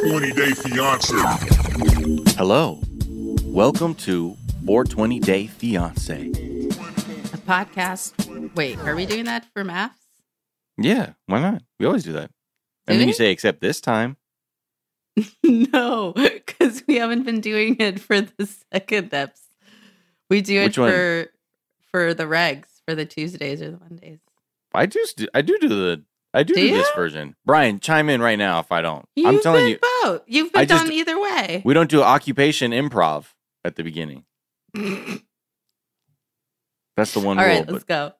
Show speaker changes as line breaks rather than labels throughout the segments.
420 Day Fiance.
Hello. Welcome to 420 Day Fiance.
A podcast. Wait, are we doing that for MAFS?
Yeah, why not? We always do that.
Do
And then
we?
you say, except this time.
no, because we haven't been doing it for the second eps. We do it
Which one?
for for the regs for the Tuesdays or the Mondays.
I just do, I do do the I do
Do
do, this version. Brian, chime in right now if I don't.
You've
I'm telling you,
both. You've been
I just-
done either way.
we don't do occupation improv at the beginning. That's the one
All
rule.
right, let's go.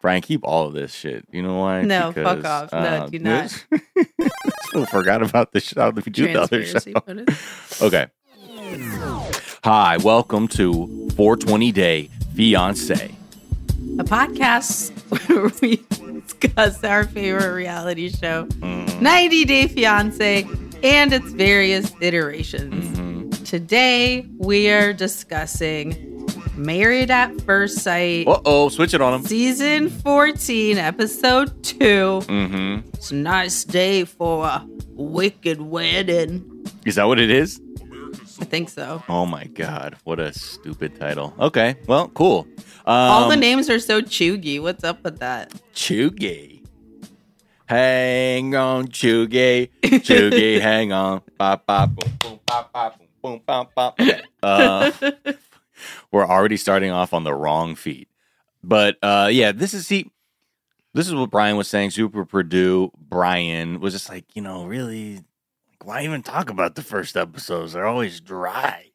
Brian, keep all of this shit. You know why?
No, fuck off. No, um, do not.
I forgot about the show. We do the other show. Okay. Hi, welcome to 420 Day Fiance.
A podcast where we discuss our favorite reality show,
Mm,
90 Day Fiance, and its various iterations.
mhm.
Today, we are discussing Married at First Sight,
Uh-oh, switch it on him.
season 14, episode 2.
Mm-hmm.
It's a nice day for a wicked wedding.
Is that what it is?
I think so.
Oh my god, what a stupid title. Okay, well, cool. Um,
All the names are so chuggy. What's up with that?
Chugay. Hang on, Chugay. Chugay, hang on. Bop, bop, boom, boom, bop, bop, boom, boom, bop, bop. Okay. Uh, we're already starting off on the wrong feet. But uh, yeah, this is see, this is what Brian was saying. Super Purdue Brian was just like, you know, really, why even talk about the first episodes? They're always dry.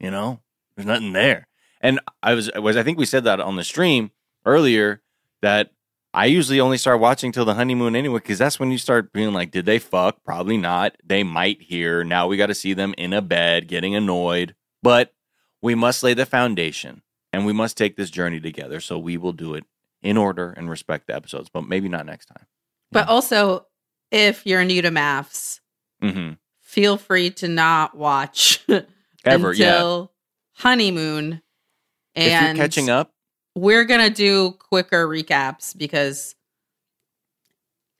You know, there's nothing there. And I was was I think we said that on the stream earlier that I usually only start watching till the honeymoon anyway, because that's when you start being like, did they fuck? Probably not. They might hear. Now we got to see them in a bed getting annoyed. But we must lay the foundation and we must take this journey together. So we will do it in order and respect the episodes, but maybe not next time.
But also, if you're new to MAFS,
hmm
feel free to not watch
Ever, yeah.
until honeymoon.
If you're
And
catching up,
we're gonna do quicker recaps because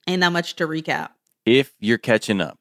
ain't that much to recap.
if you're catching up,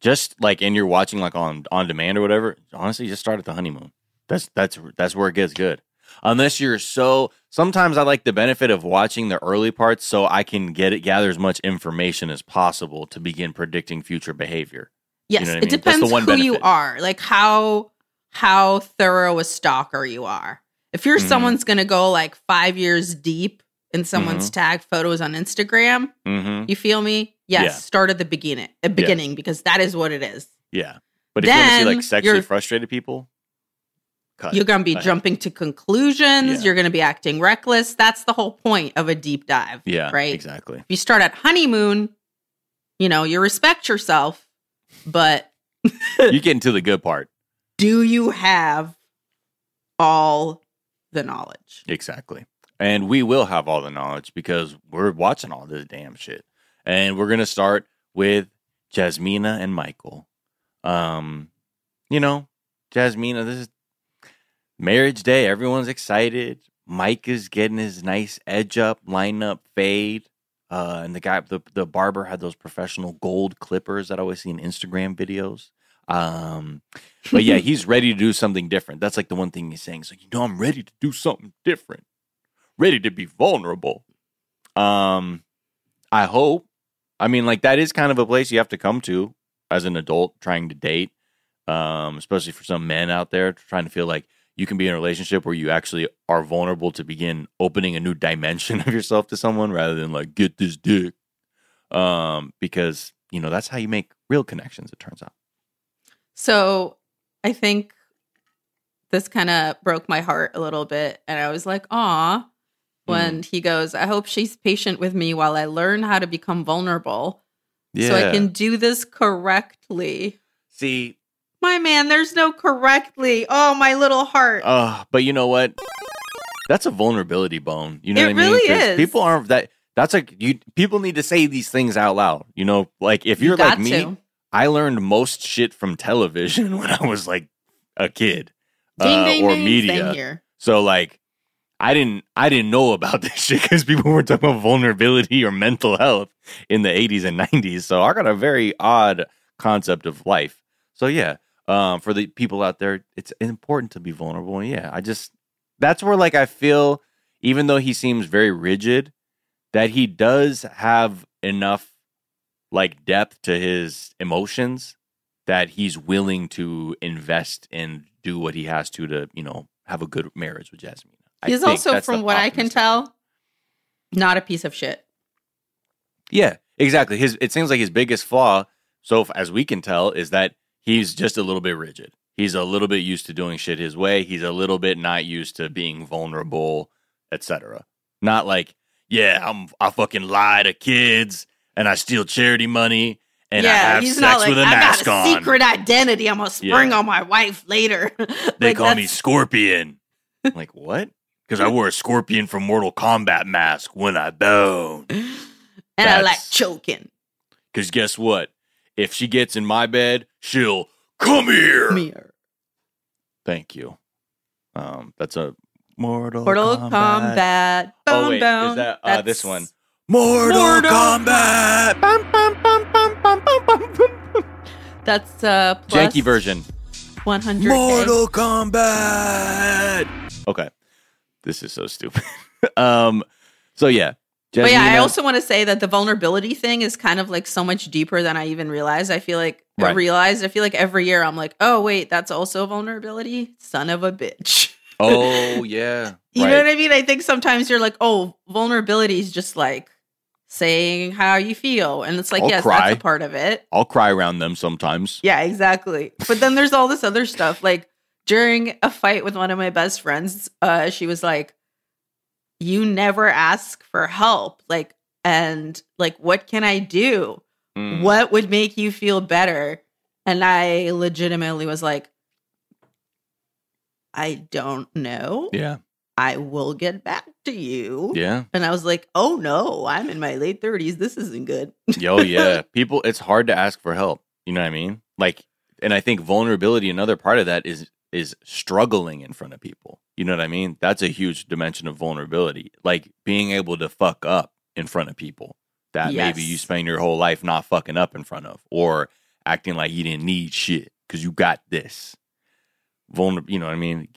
just like and you're watching like on on demand or whatever, honestly, just start at the honeymoon. That's that's that's where it gets good. Unless you're so sometimes I like the benefit of watching the early parts so I can get it gather as much information as possible to begin predicting future behavior.
Yes,
know
it
mean?
Depends who you are, like how how thorough a stalker you are. If you're
Mhm.
someone's gonna go like five years deep in someone's
Mm-hmm.
tag photos on Instagram,
hmm
you feel me? Yes,
Yeah.
start at the beginning, the beginning because that is what it is.
Yeah. But if you want to see like sexually frustrated people, cut.
You're gonna be
ahead.
jumping to conclusions.
Yeah.
You're gonna be acting reckless. That's the whole point of a deep dive.
yeah,
right.
exactly.
If you start at honeymoon, you know you respect yourself, but
you get into the good part.
do you have all the knowledge?
Exactly. And we will have all the knowledge because we're watching all this damn shit. And we're going to start with Jasmina and Michael. Um, you know, Jasmina, this is marriage day. Everyone's excited. Mike is getting his nice edge up, line up, fade. Uh, and the guy, the, the barber had those professional gold clippers that I always see in Instagram videos. Um, but yeah, he's ready to do something different. That's like the one thing he's saying. He's like, you know, I'm ready to do something different, ready to be vulnerable. Um, I hope. I mean, like that is kind of a place you have to come to as an adult trying to date. Um, especially for some men out there trying to feel like you can be in a relationship where you actually are vulnerable to begin opening a new dimension of yourself to someone rather than like get this dick. Um, because you know that's how you make real connections. It turns out.
So I think this kind of broke my heart a little bit. And I was like, ah when he goes, I hope she's patient with me while I learn how to become vulnerable so I can do this correctly.
see.
My man, there's no correctly. Oh, my little heart.
Uh, but you know what? That's a vulnerability bone. You know
It
what I mean?
really is.
People aren't that. That's like you. People need to say these things out loud. You know, like if
You
you're like me,
to.
I learned most shit from television when I was like a kid
Ding,
uh,
ding,
or
ding.
Media. So like, I didn't I didn't know about this shit because people were talking about vulnerability or mental health in the 80s and 90s. So I got a very odd concept of life. So yeah, um, for the people out there, it's important to be vulnerable. And yeah, I just that's where like I feel, even though he seems very rigid, that he does have enough like depth to his emotions that he's willing to invest and do what he has to to you know have a good marriage with Jasmine.
He's also, from what I can tell, not a piece of shit.
Yeah, exactly. His it seems like his biggest flaw, so as we can tell, is that he's just a little bit rigid. He's a little bit used to doing shit his way. He's a little bit not used to being vulnerable, etc. Not like, yeah, I'm I fucking lie to kids and I steal charity money and I have
he's
sex
not like
with a
I
mask
got a
on.
secret identity. I'm gonna spring
Yeah.
on my wife later.
They
Like,
call me Scorpion. I'm like what? Because I wore a Scorpion from Mortal Kombat mask when I bone.
and I like choking.
Because guess what? If she gets in my bed, she'll come here.
Mirror.
Thank you. Um, that's a Mortal,
Mortal
Kombat.
Kombat.
Oh,
Boom,
wait, is that, uh, this one? Mortal,
Mortal
Kombat. Bum, bum, bum, bum, bum, bum, bum, bum.
That's uh plus
Janky version.
100.
Mortal Kombat. Okay, this is so stupid. um, so yeah,
But yeah, I also want to say that the vulnerability thing is kind of like so much deeper than I even realized. I feel like I realized. I feel like every year I'm like, oh wait, that's also vulnerability. Son of a bitch.
Oh yeah,
You
right.
know what I mean? I think sometimes you're like, oh, vulnerability is just like saying how you feel, and it's like,
I'll
yes,
cry.
that's a part of it.
I'll cry around them sometimes.
Yeah, exactly. But then there's all this other stuff. Like during a fight with one of my best friends, uh, she was like, You never ask for help. Like, and like, what can I do?
Mm.
What would make you feel better? And I legitimately was like, I don't know.
Yeah,
I will get back to you.
yeah.
And I was like, oh no, I'm in my late 30s. This isn't good.
Yo, yeah. People, it's hard to ask for help. You know what I mean? Like, and I think vulnerability, another part of that is is struggling in front of people. You know what I mean? That's a huge dimension of vulnerability. Like being able to fuck up in front of people that maybe you spend your whole life not fucking up in front of, or acting like you didn't need shit because you got this. Vulnerable, you know what I mean?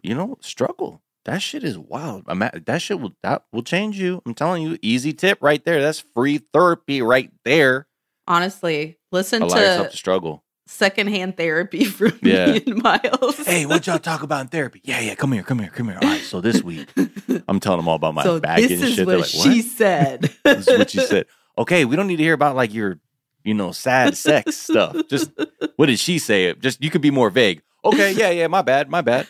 You know, struggle. That shit is wild. I'm at, that shit will that will change you. I'm telling you, easy tip right there. That's free therapy right there.
Honestly, listen to
Allow yourself
to
to struggle.
Secondhand therapy from
Yeah.
me and Miles.
Hey, what y'all talk about in therapy? Yeah, yeah. Come here, come here, come here. All right. So this week, I'm telling them all about my
so
baggage
this
and
is
shit.
what
They're like,
she said.
this is what you said. Okay, we don't need to hear about like your, you know, sad sex stuff. Just what did she say? Just you could be more vague. Okay, yeah, yeah. My bad, my bad.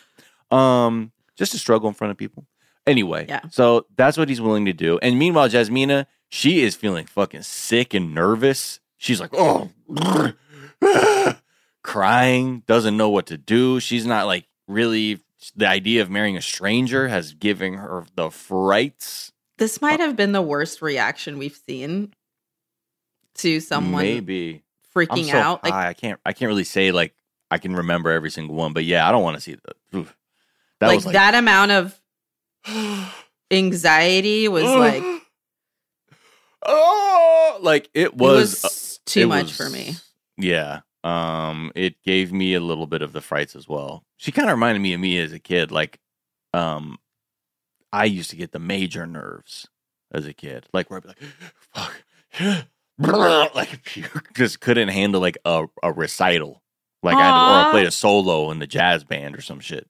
Um, just to struggle in front of people. Anyway,
Yeah.
So that's what he's willing to do. And meanwhile, Jasmina, she is feeling fucking sick and nervous. She's like, oh, crying, doesn't know what to do. She's not like really. The idea of marrying a stranger has given her the frights.
this might uh, have been the worst reaction we've seen to someone
Maybe
freaking
so
out. Like
I can't. I can't really say like I can remember every single one, but yeah, I don't want to see the. oof. That
like,
was like
that amount of anxiety was like
oh, like it was.
was, uh, too
it
much
was-
for me.
Yeah. Um, it gave me a little bit of the frights as well. She kind of reminded me of me as a kid. Like, um, I used to get the major nerves as a kid. Like where I'd be like, fuck, like puke. just couldn't handle like a, a recital. Like I had to, or I played a solo in the jazz band or some shit.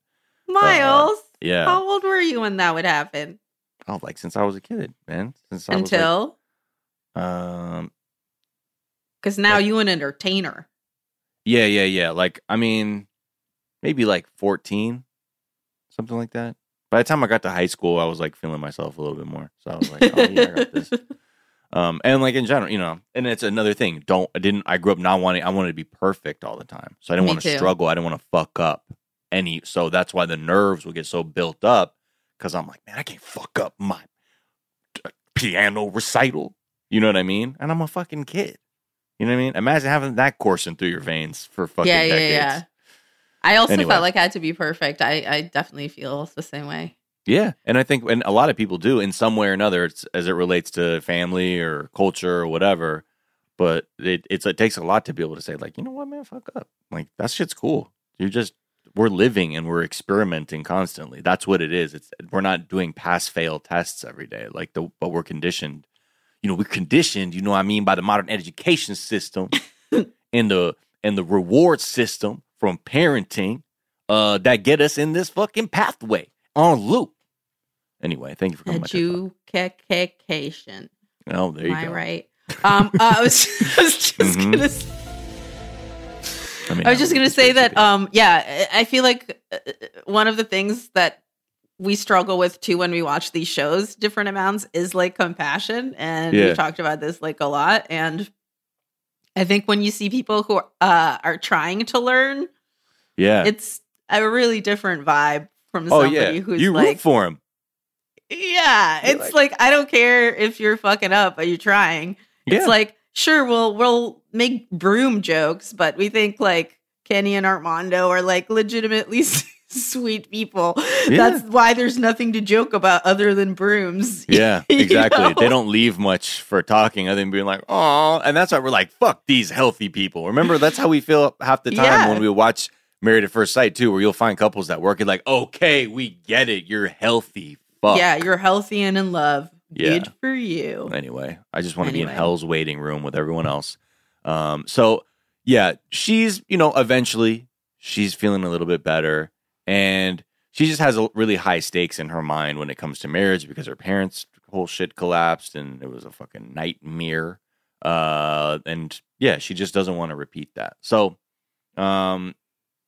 Miles,
Yeah.
how old were you when that would happen?
Oh, like since I was a kid, man. Since I was
Until
like, um,
because now
like-
you an entertainer.
yeah, yeah, yeah. Like I mean, maybe like fourteen, something like that. By the time I got to high school, I was like feeling myself a little bit more. So I was like, oh yeah, I got this. Um, and like in general, you know, and it's another thing. Don't I didn't I grew up not wanting I wanted to be perfect all the time. So I didn't want to struggle. I didn't want to fuck up any. So that's why the nerves would get so built up because I'm like, man, I can't fuck up my uh, piano recital. You know what I mean? And I'm a fucking kid. You know what I mean? Imagine having that coursing through your veins for fucking
Yeah, yeah,
decades.
yeah. I also
Anyway.
felt like I had to be perfect. I, I definitely feel the same way.
Yeah, and I think and a lot of people do in some way or another it's, as it relates to family or culture or whatever. but it it's it takes a lot to be able to say like, you know what, man, fuck up. Like that shit's cool. You're just we're living and we're experimenting constantly. That's what it is. It's we're not doing pass fail tests every day. Like the but we're conditioned. You know, we're conditioned. You know what I mean by the modern education system and the and the reward system from parenting uh that get us in this fucking pathway on loop. Anyway, thank you for coming.
Education.
Oh, there you go.
Am I right? Um, uh, I was, I was just
Mhm.
gonna. s-
I, mean,
I was just gonna say that. Um, yeah, I feel like uh, one of the things that we struggle with too when we watch these shows, different amounts, is like compassion, and
Yeah.
we've talked about this like a lot. And I think when you see people who uh, are trying to learn,
yeah.
it's a really different vibe from
oh
somebody
yeah,
who's
you
like,
root for him.
yeah,
You're
it's
like-
like, I don't care if you're fucking up, but you're trying.
Yeah.
It's like sure we'll we'll make broom jokes, but we think like Kenny and Armando are like legitimately sweet people.
Yeah.
That's why there's nothing to joke about other than brooms.
Yeah,
You
exactly.
know?
They don't leave much for talking other than being like, oh, and that's why we're like, fuck these healthy people. Remember, that's how we feel half the time
Yeah.
when we watch Married at First Sight too, where you'll find couples that work it like, okay, we get it. You're healthy. Fuck.
Yeah, you're healthy and in love.
Yeah.
Good for you.
Anyway, I just want to be in hell's waiting room with everyone else. Um, so yeah, she's you know eventually she's feeling a little bit better, and she just has a really high stakes in her mind when it comes to marriage because her parents' whole shit collapsed and it was a fucking nightmare. Uh, and yeah, she just doesn't want to repeat that. So, um,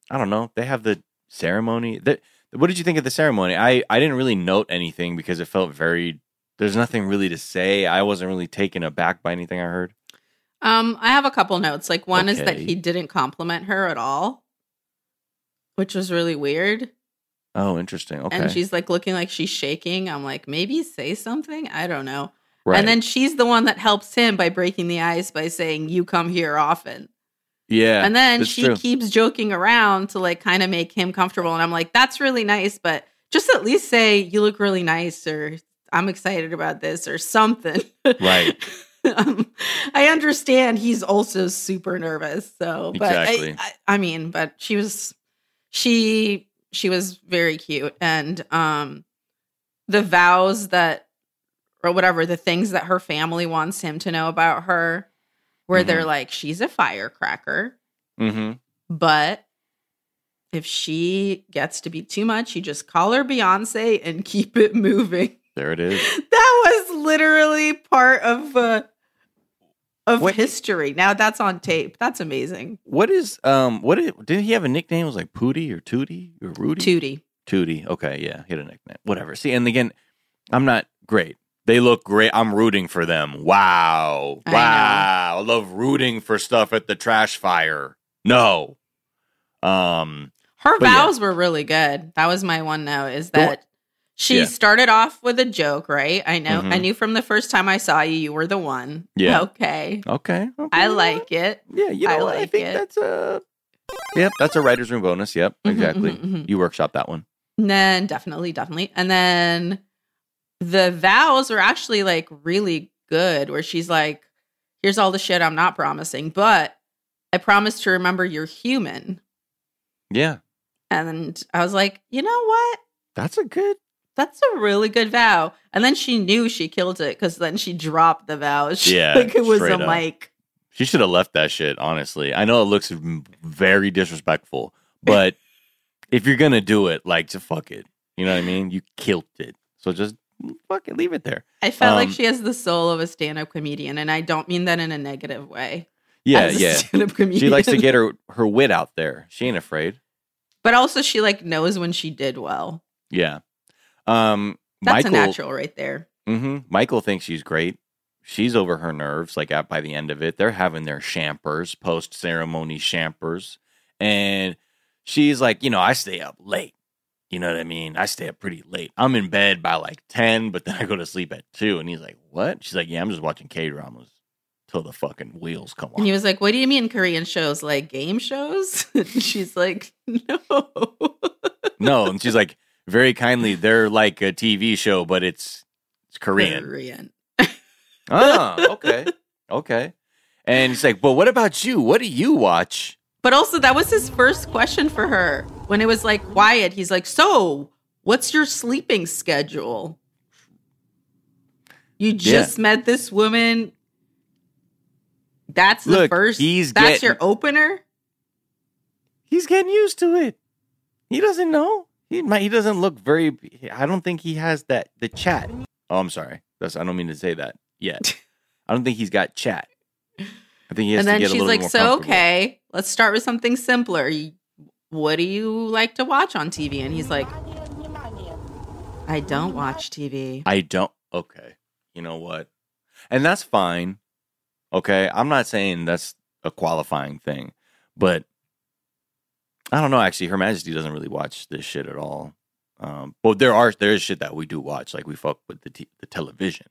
I don't know. They have the ceremony. That what did you think of the ceremony? I I didn't really note anything because it felt very. There's nothing really to say. I wasn't really taken aback by anything I heard.
Um, I have a couple notes. Like one is that he didn't compliment her at all, which was really weird.
Oh, interesting. Okay,
And she's like looking like she's shaking. I'm like, maybe say something. I don't know.
right.
And then she's the one that helps him by breaking the ice by saying, "You come here often."
yeah,
and then she
true.
keeps joking around to like kind of make him comfortable. And I'm like, "That's really nice, but just at least say you look really nice or I'm excited about this or something."
Right.
um, I understand he's also super nervous. So, but
Exactly.
I, I, I mean, but she was she she was very cute and um the vows that or whatever the things that her family wants him to know about her where they're
Mhm.
like she's a firecracker
hmm
but if she gets to be too much you just call her beyonce and keep it moving
There it is.
that was literally part of uh of
What-
history now that's on tape that's amazing
What is um? What did did he have a nickname? It was like Pootie or Tootie or Rudy?
tootie
Tootie. Okay, yeah, he had a nickname. Whatever. See, and again, I'm not great. They look great. I'm rooting for them. Wow.
I know.
Wow. I love rooting for stuff at the trash fire. No. Um,
her
But yeah.
vows were really good that was my one note is that she
Yeah.
started off with a joke right i know i
Mhm.
knew from the first time i saw you you were the one
Yeah.
okay
okay. okay,
i like it?
Yeah, you know
I
what? I
like
think
it.
that's a Yep, that's a writer's room bonus. Yep,
Mhm,
exactly.
mhm, mhm.
You workshop that one.
And then definitely, definitely. And then the vows are actually like really good, where she's like, here's all the shit I'm not promising, but I promise to remember you're human.
Yeah.
And I was like, you know what?
That's a good
That's a really good vow. And then she knew she killed it because then she dropped the vow. She,
Yeah,
like it was a
up.
mic.
She should have left that shit, honestly. I know it looks very disrespectful, but if you're gonna do it, like just fuck it. You know what I mean? You killed it. So just fuck it, leave it there.
I felt like
Um,
she has the soul of a stand-up comedian, and I don't mean that in a negative way.
Yeah, yeah. She likes to get her her wit out there. She ain't afraid.
but also she like knows when she did well.
Yeah. Um
That's
Michael
a natural right there.
hmm Michael thinks she's great. She's over her nerves. Like at by the end of it, they're having their champers, post ceremony champers, and she's like, you know, I stay up late. You know what I mean? I stay up pretty late. I'm in bed by like ten, but then I go to sleep at two. And he's like, what? She's like, yeah, I'm just watching K dramas till the fucking wheels come off.
And he was like, What do you mean Korean shows? Like game shows? And she's like, No.
no, and she's like, very kindly, they're like a TV show, but it's it's Korean.
Korean.
ah, okay, okay. And he's like, "But what about you? What do you watch?"
But also, that was his first question for her when it was like quiet. He's like, "So, what's your sleeping schedule?" You just met this woman. That's the
Look,
first.
he's
that's
getting-
your opener.
He's getting used to it. He doesn't know. He might, he doesn't look very. I don't think he has that the chat. Oh, I'm sorry. That's I don't mean to say that yet. I don't think he's got chat. I think he has
And
to
then
get a
she's like, "So okay, let's start with something simpler. What do you like to watch on TV?" And he's like, "I don't watch TV."
I don't. Okay. You know what? And that's fine. Okay. I'm not saying that's a qualifying thing, but I don't know. Actually, Her Majesty doesn't really watch this shit at all. Um, but there are there is shit that we do watch, like we fuck with the t- the television.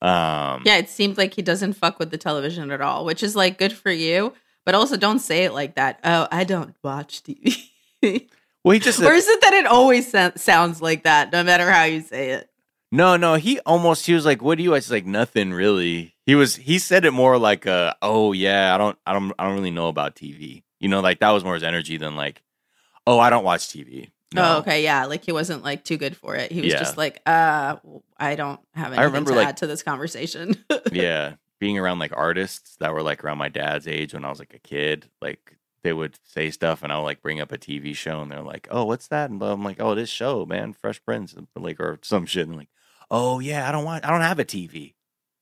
Um,
Yeah, it seems like he doesn't fuck with the television at all, which is like good for you. But also, don't say it like that. Oh, I don't watch TV.
Well, he just
or is it that it always sa- sounds like that, no matter how you say it?
no, no. He almost he was like, "What do you?" I was like, "Nothing really." He was he said it more like, uh, "Oh yeah, I don't, I don't, I don't really know about TV." You know, like that was more his energy than like, "Oh, I don't watch TV." No.
Oh, okay, yeah. Like he wasn't like too good for it. He was
Yeah.
just like, uh, I don't have anything
remember,
to
like-
add to this conversation.
yeah, being around like artists that were like around my dad's age when I was like a kid, like they would say stuff and I'll like bring up a TV show and they're like, "Oh, what's that?" And I'm like, "Oh, this show, man, Fresh Prince," like or some shit. And like, "Oh yeah, I don't want, I don't have a TV.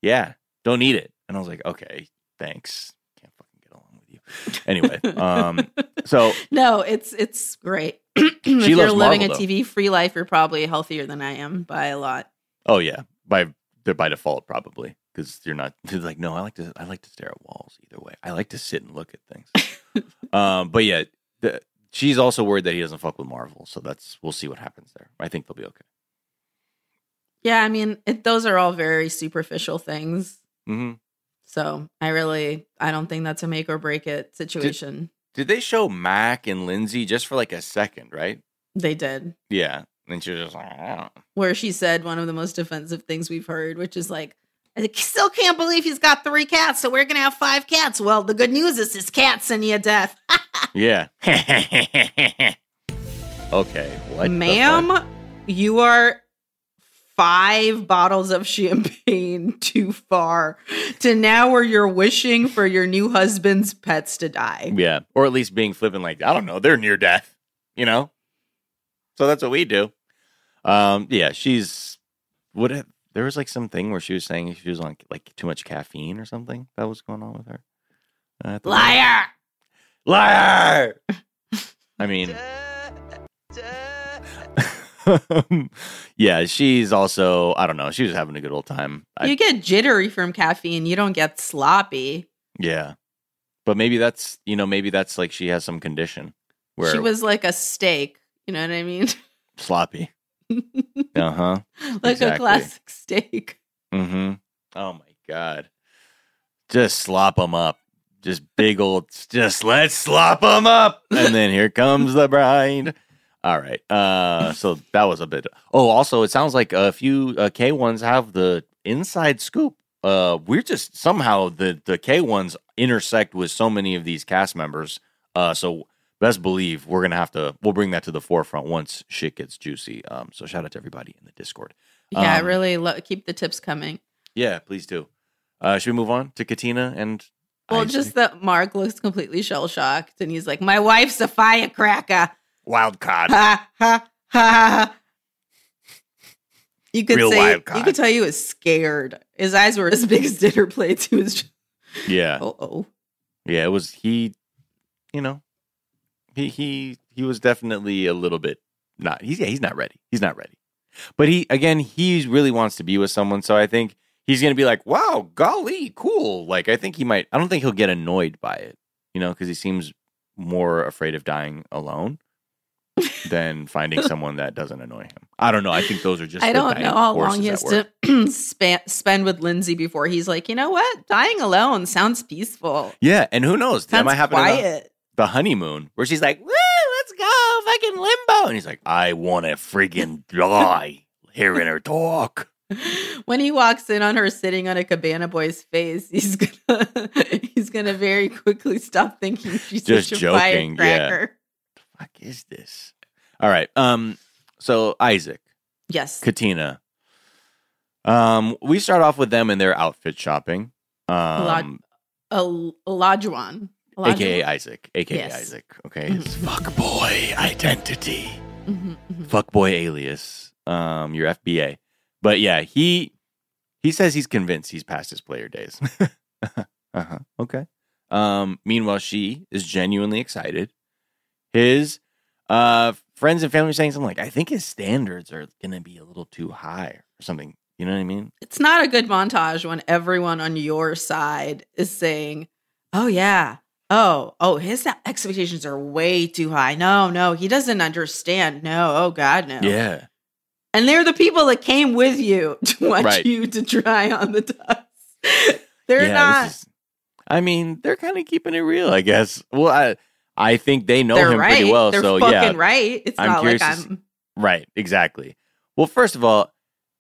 Yeah, don't need it." And I was like, "Okay, thanks. Can't fucking get along with you." Anyway, um, so
no, it's it's great. if you're living
Marvel,
a TV free life, you're probably healthier than I am by a lot.
oh yeah, by by default probably because you're not you're like no, I like to I like to stare at walls either way. I like to sit and look at things. um, but yeah, the, she's also worried that he doesn't fuck with Marvel, so that's we'll see what happens there. I think they'll be okay.
Yeah, I mean, it, those are all very superficial things.
hmm
So I really, I don't think that's a make or break it situation.
Did they show Mac and Lindsey just for like a second, right?
they did.
Yeah, and she was just like, I don't.
Where she said one of the most offensive things we've heard, which is like, I still can't believe he's got three cats, so we're gonna have five cats. Well, the good news is his cat's sent you a death.
Yeah. okay. What?
Ma'am, you are five bottles of champagne too far to now where you're wishing for your new husband's pets to die.
Yeah, or at least being flippant, like I don't know, they're near death, you know. So that's what we do. Um, yeah, she's what? if- There was like something where she was saying she was on like too much caffeine or something. That was going on with her. Uh,
Liar!
liar. I mean, yeah, she's also I don't know. She was having a good old time. I,
you get jittery from caffeine, you don't get sloppy.
yeah, but maybe that's you know maybe that's like she has some condition where
She was like a steak, you know what I mean?
sloppy. Uh huh.
like
Exactly.
a classic steak.
Mm-hmm. Oh my god. Just slop them up. Just big old. Just let's slop them up, and then here comes the bride. All right. Uh, so that was a bit. Oh, also, it sounds like a few uh, K ones have the inside scoop. Uh, we're just somehow the the K ones intersect with so many of these cast members. Uh, so best believe we're gonna have to. We'll bring that to the forefront once shit gets juicy. Um, so shout out to everybody in the Discord.
Yeah,
Um,
really lo- keep the tips coming.
Yeah, please do. Uh, should we move on to Katina and?
Well,
I-
just that Mark looks completely shell shocked and he's like, My wife's a firecracker.
Wild card.
Ha ha ha. You could
Real
say
wild
you could tell he was scared. His eyes were as big as dinner plates. He was just,
Yeah,
oh oh.
yeah. It was he. You know, he he he was definitely a little bit not. He's yeah. He's not ready. He's not ready. But he again. He really wants to be with someone. So I think he's gonna be like, "Wow, golly, cool." Like I think he might. I don't think he'll get annoyed by it. You know, because he seems more afraid of dying alone than finding someone that doesn't annoy him. I don't know. I think those are just.
I don't know how long he has to span, spend with Lindsey before he's like, you know what? Dying alone sounds peaceful.
Yeah, and who knows? That might happen. in the-
quiet.
the honeymoon where she's like, Woo, let's go, fucking limbo. And he's like, I want to friggin' die hearing her talk.
when he walks in on her sitting on a cabana boy's face, he's gonna he's gonna very quickly stop thinking she's
Just joking, yeah. Fuck is this? All right. Um. So Isaac,
Yes.
Katina. Um. We start off with them in their outfit shopping. Um.
El- Olajuwon.
AKA Isaac. AKA
Yes.
Isaac. Okay.
Mhm.
It's fuck boy identity.
Mhm, mhm.
Fuck boy alias. Um. Your FBA. But yeah, he he says he's convinced he's past his player days. uh-huh. Okay. Um. Meanwhile, she is genuinely excited. His uh friends and family are saying something like, "I think his standards are gonna be a little too high" or something. You know what I mean?
It's not a good montage when everyone on your side is saying, "Oh yeah, oh oh, his expectations are way too high. No, no, he doesn't understand. No, oh god, no."
Yeah.
And they're the people that came with you to watch
Right.
you to try on the dust. they're
Yeah,
not.
is- I mean, they're kind of keeping it real, I guess. Well, I I think they know
they're
him
right.
pretty well.
they're
so
fucking
yeah,
right. It's
I'm
not like I'm.
right, exactly. Well, first of all,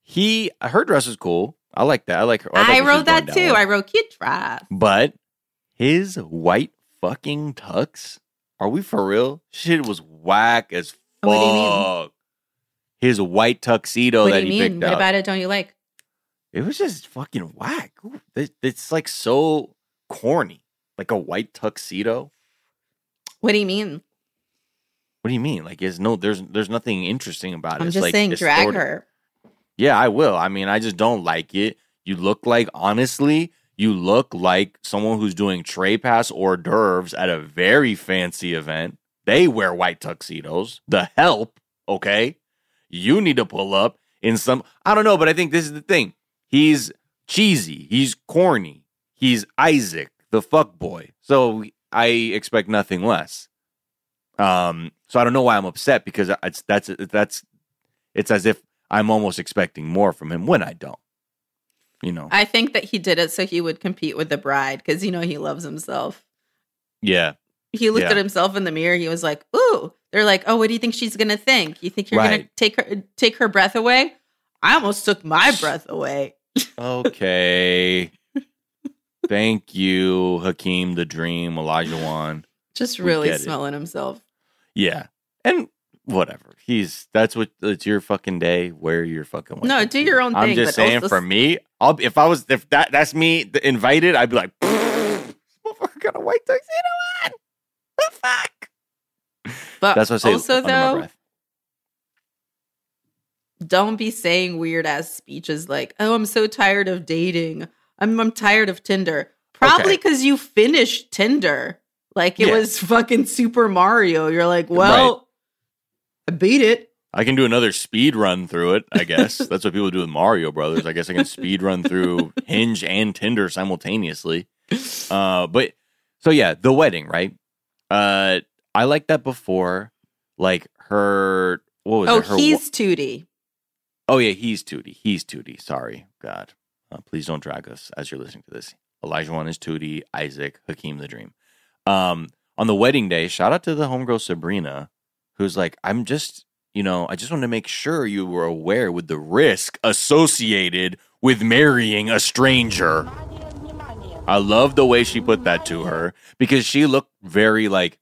he her dress was cool. I like that. I like her.
I,
where
wrote that too.
down
I wrote cute drive.
But his white fucking tux. Are we for real? Shit was whack as fuck.
What do you mean?
His white tuxedo
What
that
do you
he
mean?
picked
What
out.
about it? Don't you like?
It was just fucking whack. Ooh, It's like so corny. Like a white tuxedo.
What do you mean?
What do you mean? Like, is no, there's there's nothing interesting about it.
I'm
It's
just
like
saying, drag
distorted.
her.
Yeah, I will. I mean, I just don't like it. You look like, honestly, you look like someone who's doing tray pass hors d'oeuvres at a very fancy event. They wear white tuxedos. The help, okay? You need to pull up in some, I don't know, but I think this is the thing. He's cheesy. He's corny. He's Isaac, the fuck boy. So I expect nothing less. Um, so I don't know why I'm upset because it's that's that's it's as if I'm almost expecting more from him when I don't. You know.
I think that he did it so he would compete with the bride because you know he loves himself.
yeah.
He looked
Yeah.
at himself in the mirror. He was like, "Ooh." They're like, "Oh, what do you think she's gonna think? You think you're gonna take her take her breath away?" I almost took my breath away.
Okay. Thank you, Hakeem the Dream, Olajuwon.
Just really
get it.
smelling himself.
Yeah. And whatever. He's that's what it's your fucking day. Wear your fucking
No, do your own thing.
I'm
just
saying
also
for me, I'll if I was if that that's me invited, I'd be like, "This motherfucker got a white tuxedo on. The fuck?
But
That's what I say
also though, don't be saying weird ass speeches like, "Oh, I'm so tired of dating. I'm I'm tired of Tinder." Probably
Okay.
because you finished Tinder. Like it
Yeah.
was fucking Super Mario. You're like, well, I beat it.
I can do another speed run through it, I guess. That's what people do with Mario Brothers. I guess I can speed run through Hinge and Tinder simultaneously. Uh, but so yeah, the wedding, right? Uh, I liked that before. Like her, what was
Oh,
it? Her,
he's Tootie.
oh yeah, he's Tootie. He's Tootie. Sorry, God, uh, please don't drag us as you're listening to this. Olajuwon is Tootie, Isaac, Hakeem the Dream. Um, on the wedding day, shout out to the homegirl Sabrina, who's like, I'm just, you know, I just want to make sure you were aware with the risk associated with marrying a stranger. I love the way she put that to her because she looked very like,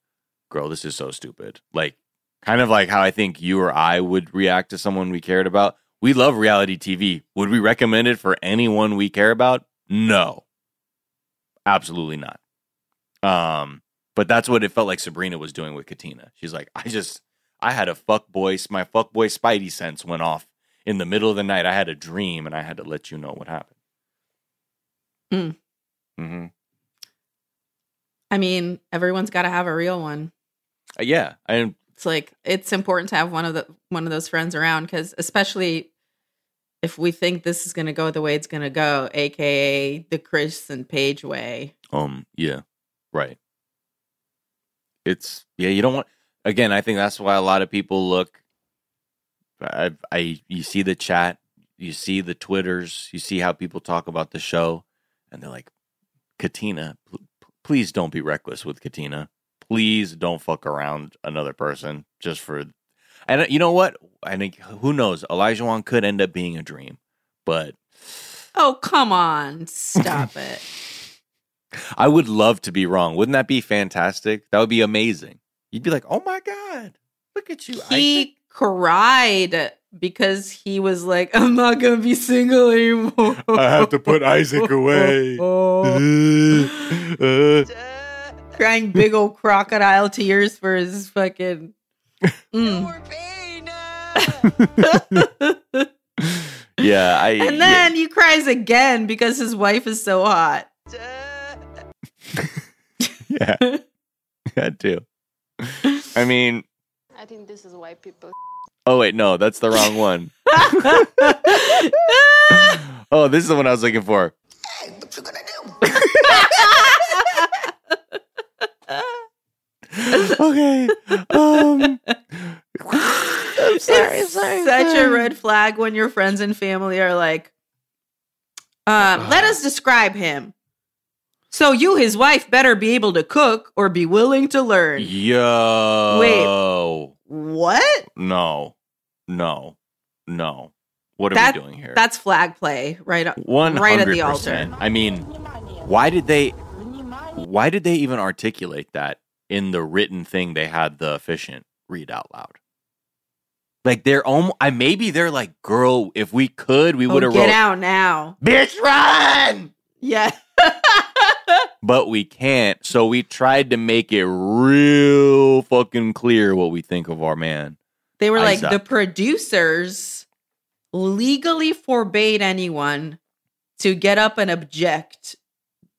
girl, this is so stupid. Like, kind of like how I think you or I would react to someone we cared about. We love reality TV. Would we recommend it for anyone we care about? No. Absolutely not. Um, but that's what it felt like Sabrina was doing with Katina. She's like, I just, I had a fuck boy, my fuck boy spidey sense went off in the middle of the night. I had a dream and I had to let you know what happened.
Mm.
hmm
I mean, everyone's got to have a real one.
Uh, yeah, and
It's like it's important to have one of the one of those friends around because especially if we think this is going to go the way it's going to go, aka the Chris and Paige way.
um, yeah, right. It's yeah, you don't want. Again, I think that's why a lot of people look. I, I, you see the chat, you see the twitters, you see how people talk about the show, and they're like, Katina, pl- please don't be reckless with Katina. Please don't fuck around another person just for. And uh, you know what? I think who knows? Olajuwon could end up being a dream, but
Oh, come on. Stop it.
I would love to be wrong. Wouldn't that be fantastic? That would be amazing. You'd be like, "Oh my god, look at you!"
He
Isaac."
cried because he was like, I'm not going to be single anymore.
I have to put Isaac away. Uh,
Crying big old crocodile tears for his fucking. Mm.
yeah, I.
and then he cries again because his wife is so hot.
yeah, that too. I mean,
I think this is why people.
oh wait, no, that's the wrong one. oh, this is the one I was looking for. okay. Um, I'm sorry.
it's
sorry,
such a red flag when your friends and family are like, um, let us describe him. So you, his wife, better be able to cook or be willing to learn.
Yo. Wait.
What?
No. No. No. What are
That-
we doing here?
That's flag play, right?
One
right at
hundred
the altar.
percent. I mean, why did they? Why did they even articulate that in the written thing they had the efficient read out loud? Like they're almost. I maybe they're like, girl, if we could, we
Oh,
would have
get
wrote,
out now.
bitch, run.
Yeah.
But we can't. So we tried to make it real fucking clear what we think of our man.
They were like, the producers legally forbade anyone to get up and object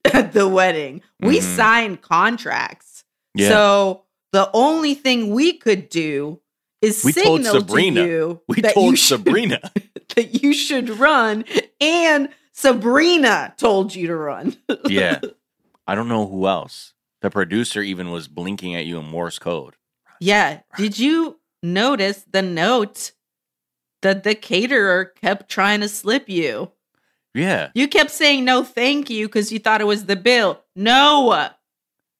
at the wedding. We
Mhm.
signed contracts.
Yeah.
So the only thing we could do is
We told
signal
Sabrina.
to you
we
that
told
you should,
Sabrina.
that you should run, and Sabrina told you to run.
yeah. I don't know who else. The producer even was blinking at you in Morse code.
Yeah. Did you notice the note that the caterer kept trying to slip you?
Yeah.
You kept saying no, thank you, because you thought it was the bill. No,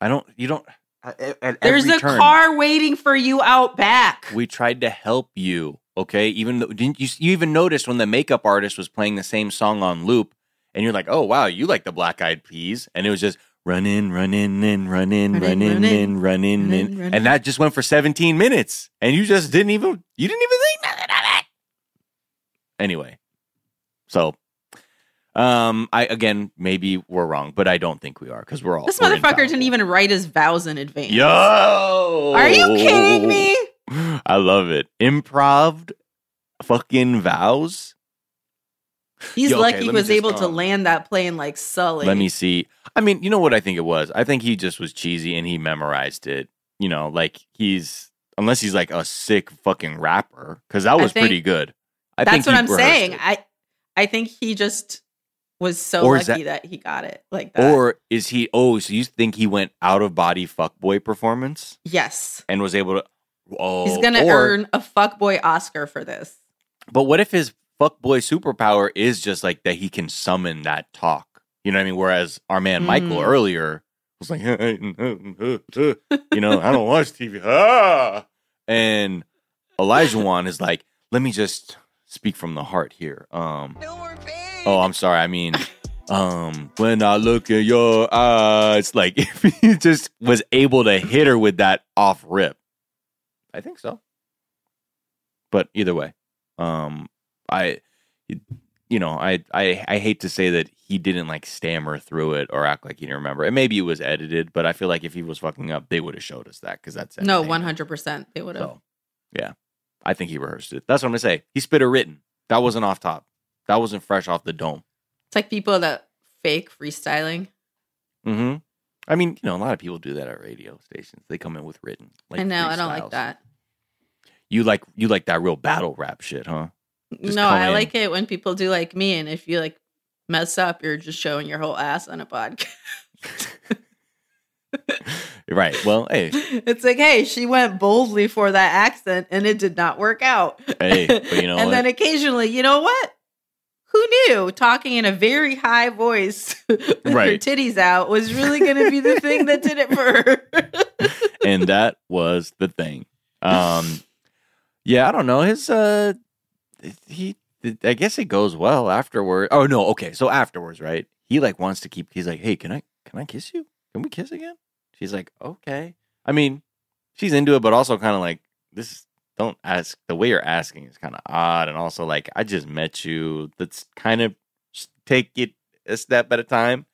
I don't. You don't. At, at
there's
every
a
turn,
car waiting for you out back.
We tried to help you. Okay. Even though didn't you? You even noticed when the makeup artist was playing the same song on loop, and you're like, "Oh wow, you like the Black Eyed Peas," and it was just run in, run in, and run in,
Run
run
in,
in,
run in,
and run in,
run in,
and
run in.
and that just went for 17 minutes, and you just didn't even. You didn't even think nothing of it. Anyway, so. Um, I again maybe we're wrong, but I don't think we are because we're all
this
we're
motherfucker didn't even write his vows in advance.
Yo,
Are you kidding me?
I love it. Improv fucking vows.
He's
Yo,
lucky
let
he was
just,
able to
um,
land that plane like Sully.
Let me see. I mean, you know what I think it was? I think he just was cheesy and he memorized it. You know, like he's unless he's like a sick fucking rapper because that was pretty good. I
That's what I'm saying.
it.
I I think he just was so
Or
lucky
is
that, he got it like that.
Or is he? Oh, so you think he went out of body fuckboy performance
yes,
and was able to? Oh,
he's gonna
or-
earn a fuckboy Oscar for this.
But what if his fuckboy superpower is just like that he can summon that talk? You know what I mean? Whereas our man Michael
Mm.
earlier was like, you know, I don't watch TV. Ah! And Olajuwon is like, let me just speak from the heart here. Um, oh, I'm sorry. I mean, um, when I look in your eyes, like if he just was able to hit her with that off rip, I think so. But either way, um, I, you know, I, I, I hate to say that he didn't like stammer through it or act like he didn't remember. And maybe it was edited, but I feel like if he was fucking up, they would have showed us that because that's
No, one hundred percent. They would have.
So, yeah, I think he rehearsed it. That's what I'm gonna say. He spit a written. That wasn't off top. That wasn't fresh off the dome.
It's like people that fake freestyling.
hmm I mean, you know, a lot of people do that at radio stations. They come in with written. Like
I know. I don't like that.
You like you like that real battle rap shit, huh? Just
no, I
in.
like it when people do like me, and if you like mess up, you're just showing your whole ass on a podcast.
Right. Well, hey,
it's like, hey, she went boldly for that accent, and it did not work out.
hey, but you know
and
what?
then occasionally, you know what? Who knew talking in a very high voice with her titties out was really going to be the thing that did it for her?
and that was the thing. Um, yeah, I don't know. His uh, he I guess it goes well afterward. Oh no, okay. So afterwards, right? He like wants to keep. He's like, hey, can I can I kiss you? Can we kiss again? She's like, okay. I mean, she's into it, but also kind of like this. Don't ask. The way you're asking is kind of odd, and also like I just met you. Let's kind of take it a step at a time.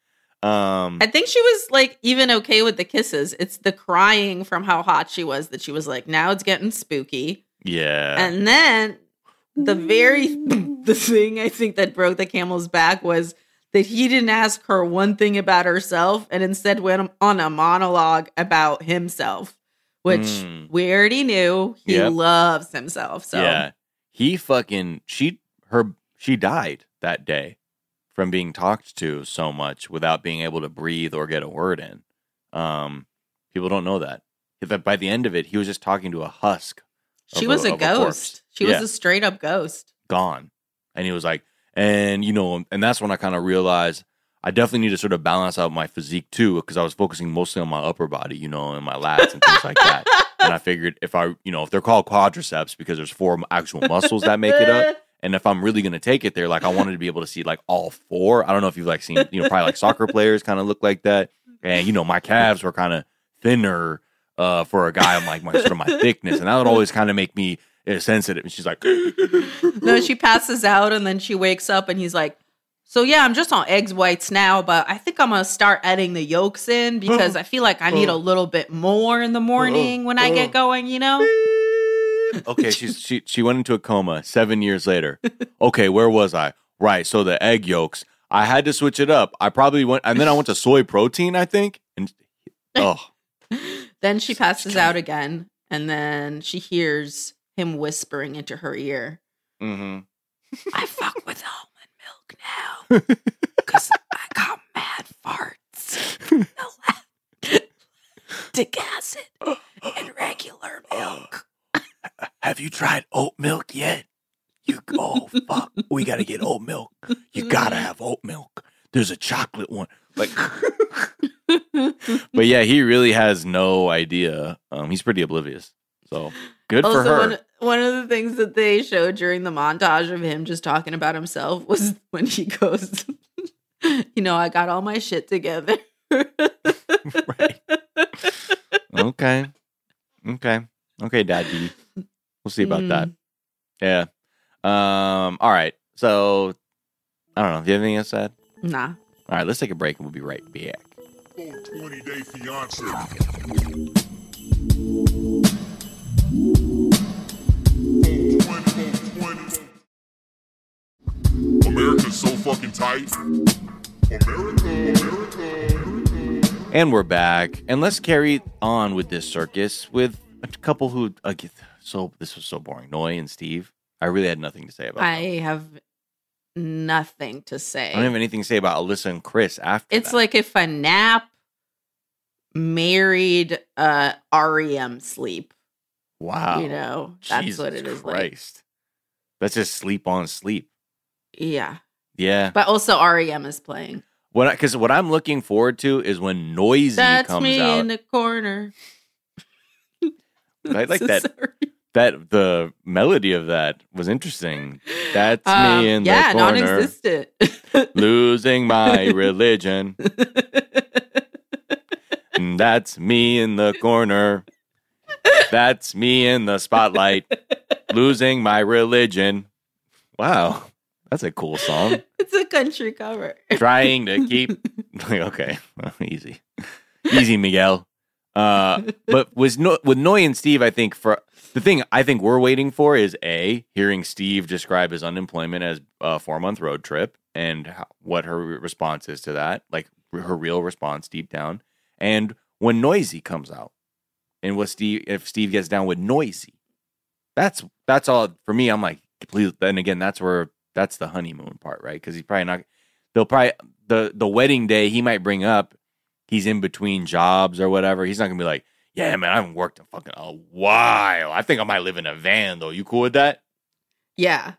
Um,
I think she was like even okay with the kisses. It's the crying from how hot she was that she was like, now it's getting spooky.
yeah,
And then the very the thing I think that broke the camel's back was that he didn't ask her one thing about herself and instead went on a monologue about himself, which
Mm.
we already knew he
Yep.
loves himself. So
Yeah. He fucking she her she died that day from being talked to so much without being able to breathe or get a word in. Um people don't know that. That by the end of it, he was just talking to a husk
she was a,
corpse.
ghost. she
Yeah.
was a straight up ghost.
gone. And he was like, and you know, and that's when I kind of realized I definitely need to sort of balance out my physique too, because I was focusing mostly on my upper body, you know, and my lats and things like that. And I figured if I, you know, if they're called quadriceps because there's four actual muscles that make it up, and if I'm really gonna take it there, like I wanted to be able to see like all four. I don't know if you've like seen, you know, probably like soccer players kind of look like that, and you know, my calves were kind of thinner uh, for a guy of like my sort of my thickness, and that would always kind of make me uh, sensitive. And she's like,
No, she passes out and then she wakes up and he's like, So yeah, I'm just on eggs whites now, but I think I'm gonna start adding the yolks in because I feel like I need a little bit more in the morning when I get going, you know?
okay, she's she she went into a coma seven years later. Okay, where was I? Right, so the egg yolks. I had to switch it up. I probably went, and then I went to soy protein. I think, and oh,
Then she passes out again, and then she hears him whispering into her ear,
Mm-hmm.
I fuck with almond milk now. Cause I got mad farts. Lactic acid and regular milk.
have you tried oat milk yet? You oh fuck, we gotta get oat milk. You gotta have oat milk. There's a chocolate one, like. but yeah, he really has no idea. Um, he's pretty oblivious. So good for
also,
her.
one, one of the things that they showed during the montage of him just talking about himself was when he goes, you know, I got all my shit together.
right. Okay. Okay. Okay, Daddy. We'll see about that. Yeah. Um. All right. So I don't know. Do you have anything else to add?
Nah.
All right. Let's take a break and we'll be right back.
20 day fiance. America's so fucking tight. America, America, America.
And we're back. And let's carry on with this circus with a couple who. Uh, so this was so boring. Noi and Steve. I really had nothing to say about. them.
I have nothing to say.
I don't have anything to say about Alyssa and Chris after.
It's
that.
like if a nap married uh REM sleep.
wow.
You know, that's
Jesus
what it is like.
Christ. Let's just sleep on sleep.
Yeah.
Yeah.
But also REM is playing.
What because what I'm looking forward to is when Noisy
That's
comes
me
out.
in the corner.
I like
So
that.
sorry.
That the melody of that was interesting. That's
Um,
me in the corner.
yeah, non-existent.
losing my religion. And That's me in the corner. That's me in the spotlight, losing my religion. Wow, that's a cool song.
it's a country cover.
Trying to keep. okay, well, easy, easy, Miguel. Uh, but with no, with Noi and Steve, I think for the thing I think we're waiting for is a hearing Steve describe his unemployment as a four month road trip and how, what her response is to that, like her real response deep down, and when Noisy comes out, and what Steve if Steve gets down with Noisy, that's that's all for me. I'm like, please. Then again, that's where that's the honeymoon part, right? Because he's probably not. They'll probably the the wedding day he might bring up. He's in between jobs or whatever. He's not gonna be like, yeah, man, I haven't worked in fucking a while. I think I might live in a van though. You cool with that?
Yeah.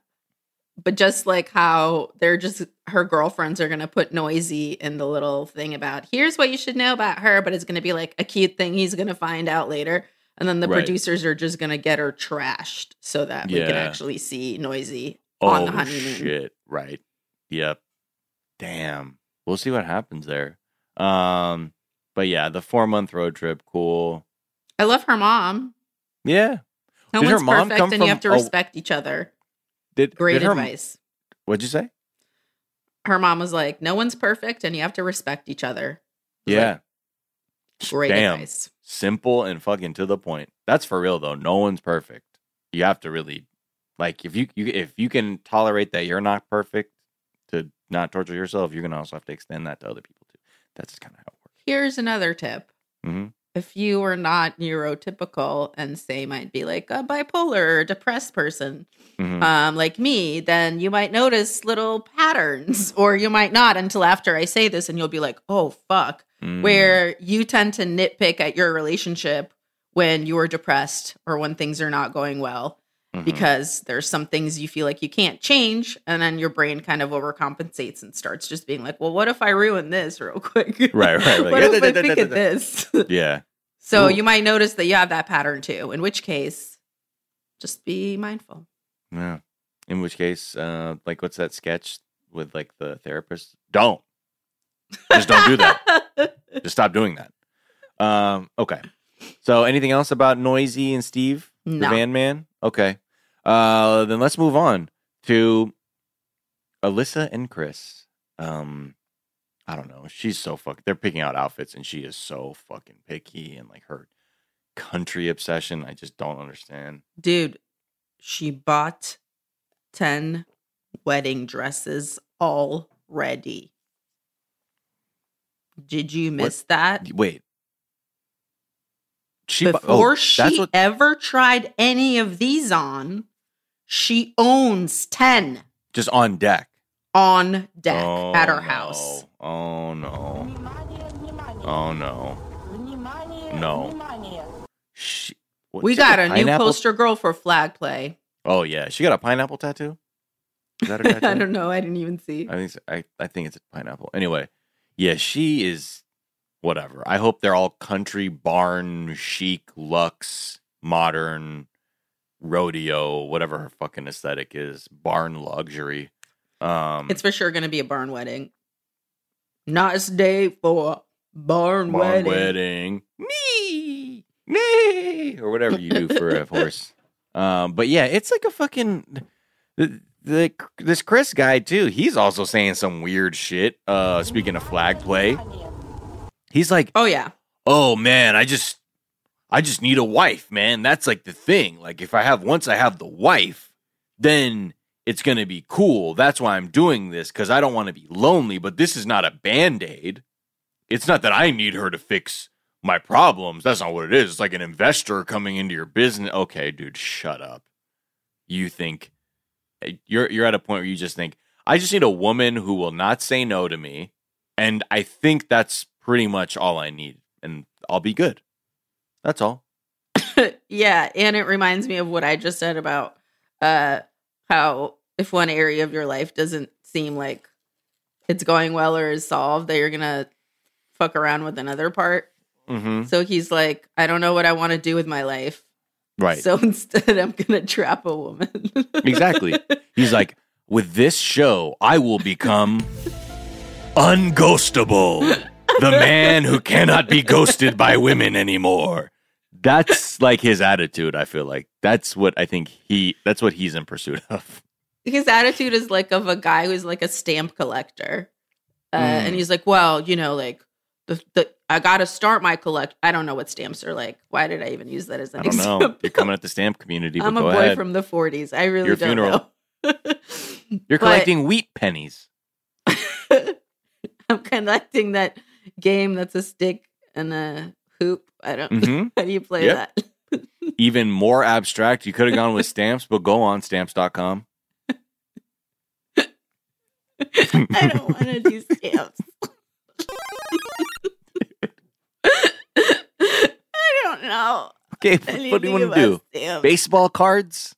But just like how they're just her girlfriends are gonna put noisy in the little thing about here's what you should know about her, but it's gonna be like a cute thing he's gonna find out later. And then the
Right.
producers are just gonna get her trashed so that we can actually see noisy on the
Oh,
honeymoon.
Shit. Right. Yep. Damn. We'll see what happens there. Um, but yeah, the four month road trip, cool.
I love her mom.
Yeah.
No
Did her
one's perfect, and you have to respect each other.
Did
Great
did her,
advice.
What'd you say?
Her mom was like, "No one's perfect, and you have to respect each other."
Yeah.
like, Great
Damn.
advice.
Simple and fucking to the point. That's for real though. No one's perfect. You have to really like if you, you if you can tolerate that you're not perfect to not torture yourself, you're gonna also have to extend that to other people too. That's kind of how it works.
Here's another tip.
works. hmm
If you are not neurotypical and say might be like a bipolar or depressed person,
hmm
um, like me, then you might notice little patterns, or you might not until after I say this, and you'll be like, "Oh fuck."
Mm-hmm.
Where you tend to nitpick at your relationship when you're depressed or when things are not going well,
Mhm.
because there's some things you feel like you can't change, and then your brain kind of overcompensates and starts just being like, "Well, what if I ruin this real quick?
Right, right,
what if I think of this?"
yeah.
so
Ooh.
you might notice that you have that pattern too. In which case, just be mindful.
Yeah. In which case, uh, like, what's that sketch with like the therapist? Don't. Just don't do that. Just stop doing that. Um, okay. So, anything else about Noisy and Steve, the Van Man? Okay. Uh, then let's move on to Alyssa and Chris. Um, I don't know. She's so fucking. They're picking out outfits, and she is so fucking picky, and like her country obsession. I just don't understand.
Dude, she bought 10 wedding dresses already. Did you miss that?
Wait. She bu-
Before
oh,
she
what
ever tried any of these on, she owns 10
just on deck
on deck
Oh,
at her
no.
house.
Oh no. Oh no. No. She, what,
We
got
a new poster girl for flag play.
Oh yeah, she got a pineapple tattoo. Is that her tattoo?
I don't know. I didn't even see.
I think so- I I think it's a pineapple. Anyway, yeah, she is whatever. I hope they're all country barn chic, luxe, modern, rodeo, whatever her fucking aesthetic is, barn luxury. Um,
It's for sure going to be a barn wedding. Nice day for barn,
barn
wedding.
wedding, Me, nee, or whatever you do for a horse. Um, but yeah, it's like a fucking the, the this Chris guy too. He's also saying some weird shit. Uh, speaking of flag play, he's like,
Oh yeah.
oh man, I just I just need a wife, man. That's like the thing. Like if I have once I have the wife, then it's going to be cool. That's why I'm doing this cuz I don't want to be lonely, but this is not a band-aid. It's not that I need her to fix my problems. That's not what it is. It's like an investor coming into your business. Okay, dude, shut up. You think eh, you're you're at a point where you just think I just need a woman who will not say no to me, and I think that's pretty much all I need, and I'll be good. That's all.
yeah, and it reminds me of what I just said about uh how if one area of your life doesn't seem like it's going well or is solved, that you're gonna fuck around with another part.
Mm-hmm.
So he's like, I don't know what I want to do with my life.
Right.
So instead, I'm gonna trap a woman.
Exactly. He's like, with this show, I will become unghostable, the man who cannot be ghosted by women anymore. That's like his attitude. I feel like that's what I think he. That's what he's in pursuit of.
His attitude is like of a guy who's like a stamp collector, uh,
Mm.
and he's like, well, you know, like the the I got to start my collect. I don't know what stamps are like. Why did I even use that as an example?
I don't
example?
know. You're coming at the stamp community, but
I'm a boy
ahead.
from the 40s. I really
Your
don't
funeral.
know.
You're
But
collecting wheat pennies.
I'm collecting that game that's a stick and a hoop. I don't.
hmm
How do you play
Yep.
that?
Even more abstract. You could have gone with stamps, but go on stamps.com.
I don't want to do stamps. I don't know.
Okay, what do you want to do?
Stamps.
Baseball cards?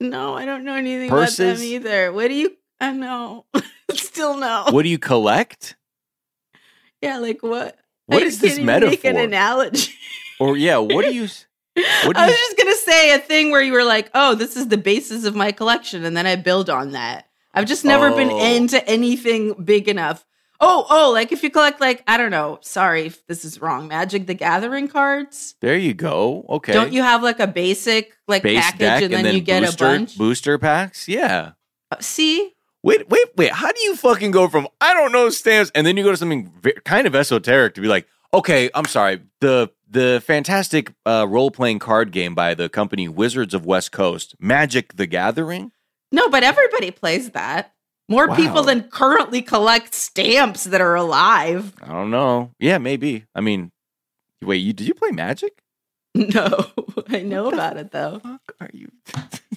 No, I don't know anything about them either. What do you? I know. Still no.
What do you collect?
Yeah, like what?
What
I
is this
can't Make an
metaphor?
analogy.
Or yeah, what do you? What do
I was
you-
just gonna say a thing where you were like, "Oh, this is the basis of my collection," and then I build on that. I've just never been
Oh.
into anything big enough. Oh, oh, like if you collect like I don't know. Sorry if this is wrong. Magic the Gathering cards.
There you go. Okay.
Don't you have like a basic like
base
package
deck
and then, you get
booster,
a bunch?
booster packs? Yeah.
Uh, See,
Wait, wait, wait. How do you fucking go from I don't know stamps and then you go to something kind of esoteric to be like, okay, I'm sorry, the the fantastic uh, role playing card game by the company Wizards of West Coast, Magic the Gathering.
no, but everybody plays that. More
Wow.
people than currently collect stamps that are alive.
I don't know. Yeah, maybe. I mean, wait, you did you play Magic?
No, I know about it though.
Fuck, are you?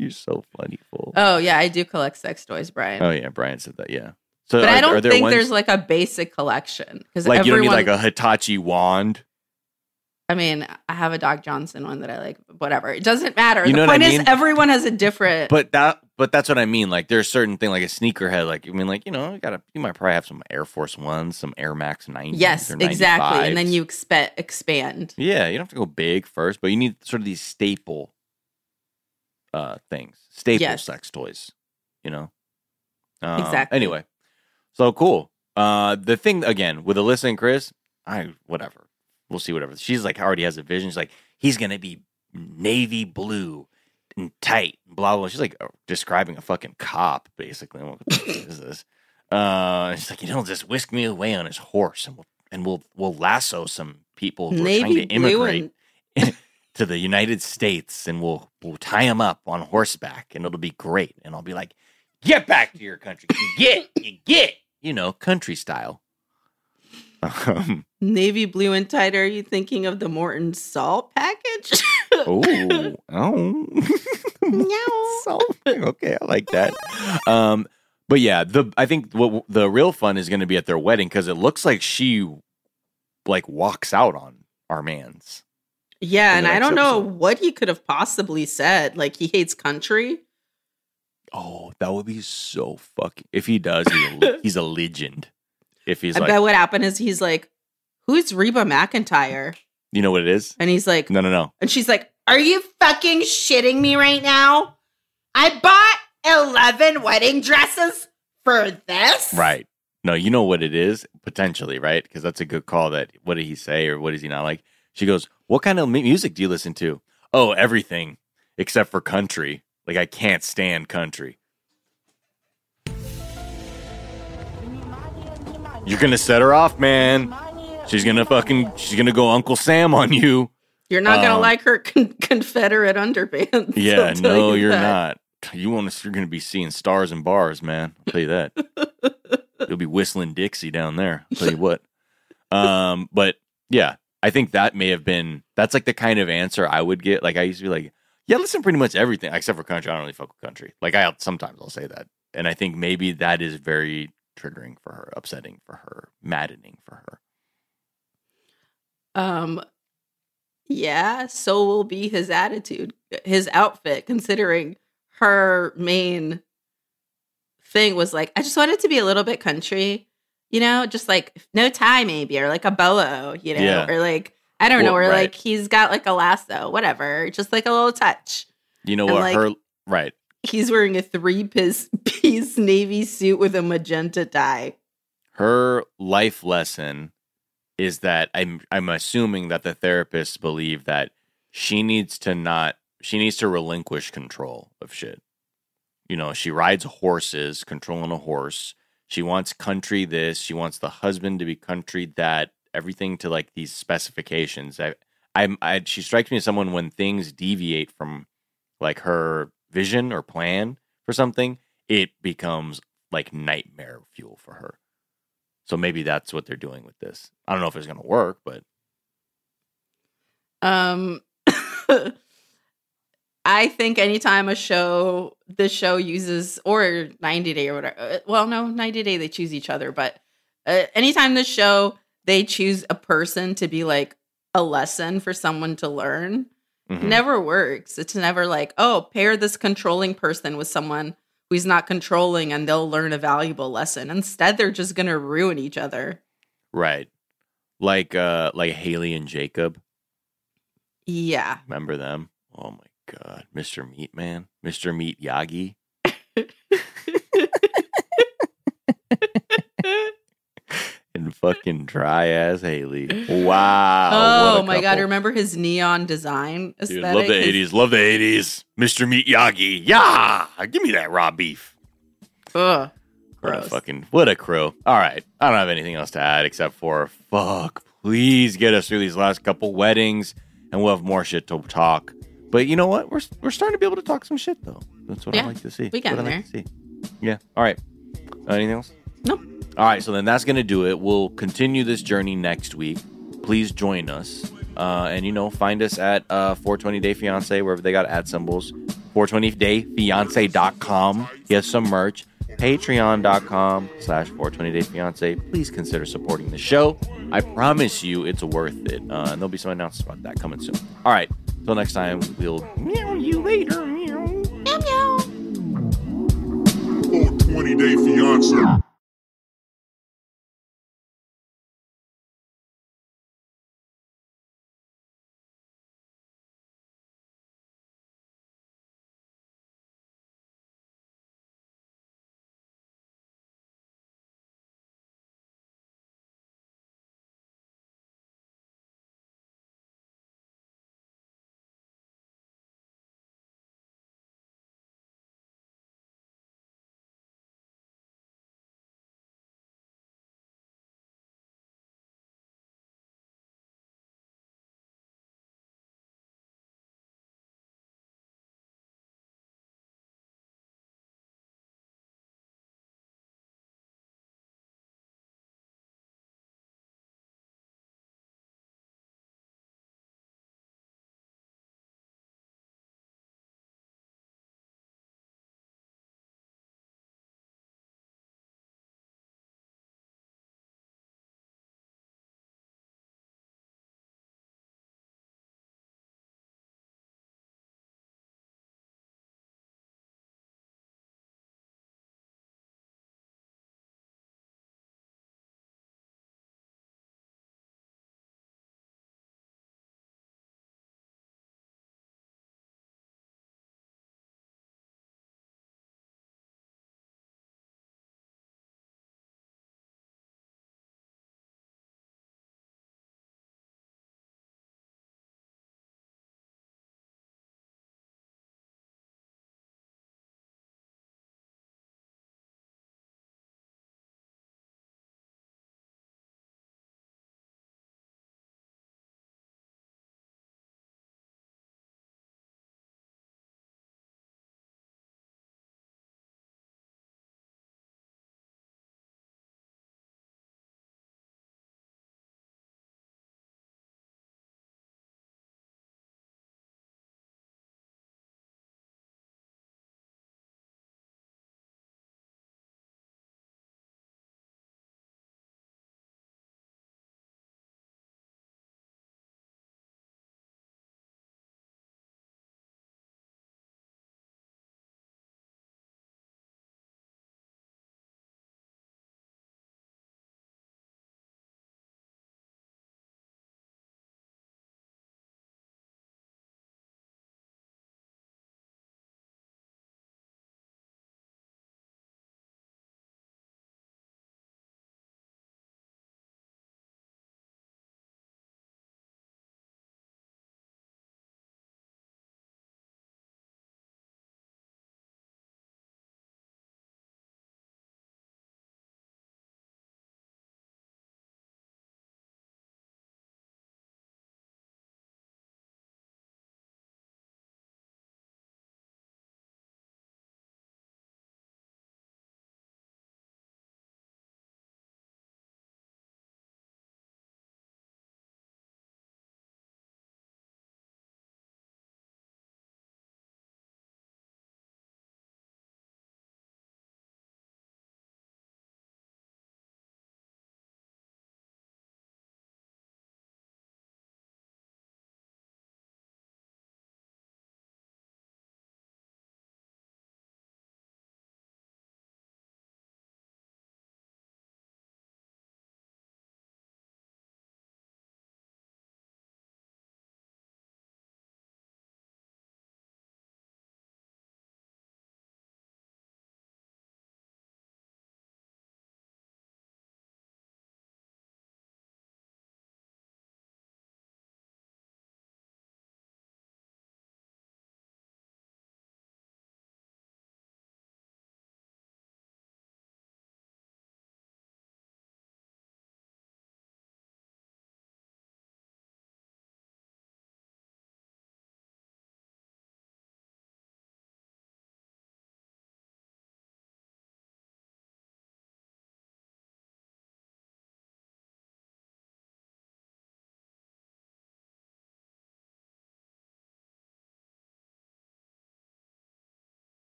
You're so funny, fool.
Oh yeah, I do collect sex toys, Brian.
oh yeah, Brian said that. Yeah. So,
but
are,
I don't
there
think
ones,
there's like a basic collection because
like you don't
everyone.
need like a Hitachi wand.
I mean, I have a Doc Johnson one that I like. Whatever, it doesn't matter.
You
the
what I
point
mean?
is, everyone has a different.
But that, but that's what I mean. Like, there's certain thing, like a sneakerhead. Like, I mean, like you know, you gotta, you might probably have some Air Force Ones, some Air Max 90s.
yes, exactly, and then you expe- expand.
yeah, you don't have to go big first, but you need sort of these staple, uh, things, staple
Yes.
sex toys. You know, Um,
Exactly.
Anyway, so cool. Uh, the thing again with Alyssa and Chris, I whatever. We'll see whatever. She's like already has a vision. She's like, he's gonna be navy blue and tight, blah blah. She's like uh, describing a fucking cop, basically. What is this? Uh, she's like, you know, just whisk me away on his horse, and we'll and we'll we'll lasso some people who are trying to immigrate
and
to the United States, and we'll we'll tie him up on horseback, and it'll be great. And I'll be like, get back to your country, you get, you get, you know, country style. Um,
navy blue and tight. Are you thinking of the Morton salt package?
oh, oh,
No.
So, okay, I like that. Um, but yeah, the I think what the real fun is going to be at their wedding because it looks like she like walks out on our man's.
Yeah, and I don't know what he could have possibly said. Like he hates country.
Oh, that would be so fucking. If he does, he's a, he's a legend. If he's
I
like,
bet what happened is he's like, "Who's Reba McEntire?"
you know what it is?
And he's like,
No, no, no.
and she's like, "Are you fucking shitting me right now? I bought eleven wedding dresses for this."
Right. No, you know what it is potentially, right? Because that's a good call. That what did he say or what is he not like? She goes, "What kind of music do you listen to?" Oh, everything except for country. Like I can't stand country. You're gonna set her off, man. She's gonna fucking. She's gonna go Uncle Sam on you.
You're not gonna
Um,
like her con- Confederate underpants.
Yeah, no,
you
you're
that.
not. You want to? You're gonna be seeing stars and bars, man. I'll tell you that. You'll be whistling Dixie down there. I'll tell you what. Um, but yeah, I think that may have been. That's like the kind of answer I would get. Like I used to be like, yeah, listen, pretty much everything except for country. I don't really fuck with country. Like I sometimes I'll say that, and I think maybe that is very triggering for her, upsetting for her, maddening for her.
Um, yeah, so will be his attitude, his outfit, considering her main thing was like, I just want it to be a little bit country, you know, just like no tie maybe, or like a bolo, you know,
Yeah.
or like I don't know,
Well,
or
right.
like he's got like a lasso, whatever, just like a little touch.
You know
And,
what?
like-
her right.
He's wearing a three piece piece navy suit with a magenta tie.
her life lesson is that I'm I'm assuming that the therapists believe that she needs to not she needs to relinquish control of shit. You know, she rides horses, controlling a horse. She wants country this, she wants the husband to be country that, everything to like these specifications. I I'm I she strikes me as someone when things deviate from like her vision or plan for something, it becomes like nightmare fuel for her. So maybe that's what they're doing with this. I don't know if it's going to work, but
Um, I think anytime a show, the show uses or 90 Day or whatever. uh, Well, no, 90 Day they choose each other, but uh, anytime the show they choose a person to be like a lesson for someone to learn,
mhm.
never works. It's never like, oh, pair this controlling person with someone who's not controlling and they'll learn a valuable lesson. Instead, they're just gonna ruin each other.
right, like uh, like Haley and Jacob.
Yeah.
Remember them? Oh my god, Mr. Meat Man, Mr. Meat Yagi, and fucking dry ass Haley. Wow.
oh my god! Remember his neon design
Dude,
aesthetic?
love the eighties. Love the eighties. Mr. Meat Yagi. Yeah, give me that raw beef.
Ugh,
What a
gross.
fucking what a crow. All right, I don't have anything else to add except for fuck. Please get us through these last couple weddings, and we'll have more shit to talk. But you know what? We're we're starting to be able to talk some shit though. That's what I like to see.
we got
what I like to see. Yeah. All right. Anything else?
Nope.
All right. So then that's gonna do it. We'll continue this journey next week. Please join us. Uh, and you know, find us at uh, 420 Day Fiance wherever they got ad symbols. 420dayfiance.com. He has some merch. Patreon.com slash 420 Day Fiance. Please consider supporting the show. I promise you it's worth it. Uh, and there'll be some announcements about that coming soon. All right. Till next time, we'll meow you later. Meow.
Meow, meow.
420 Day Fiance.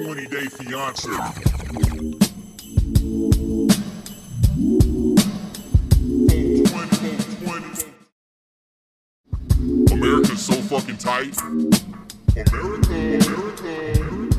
20 day fiance. Full 20, full 20. America's so fucking tight. America, America, America.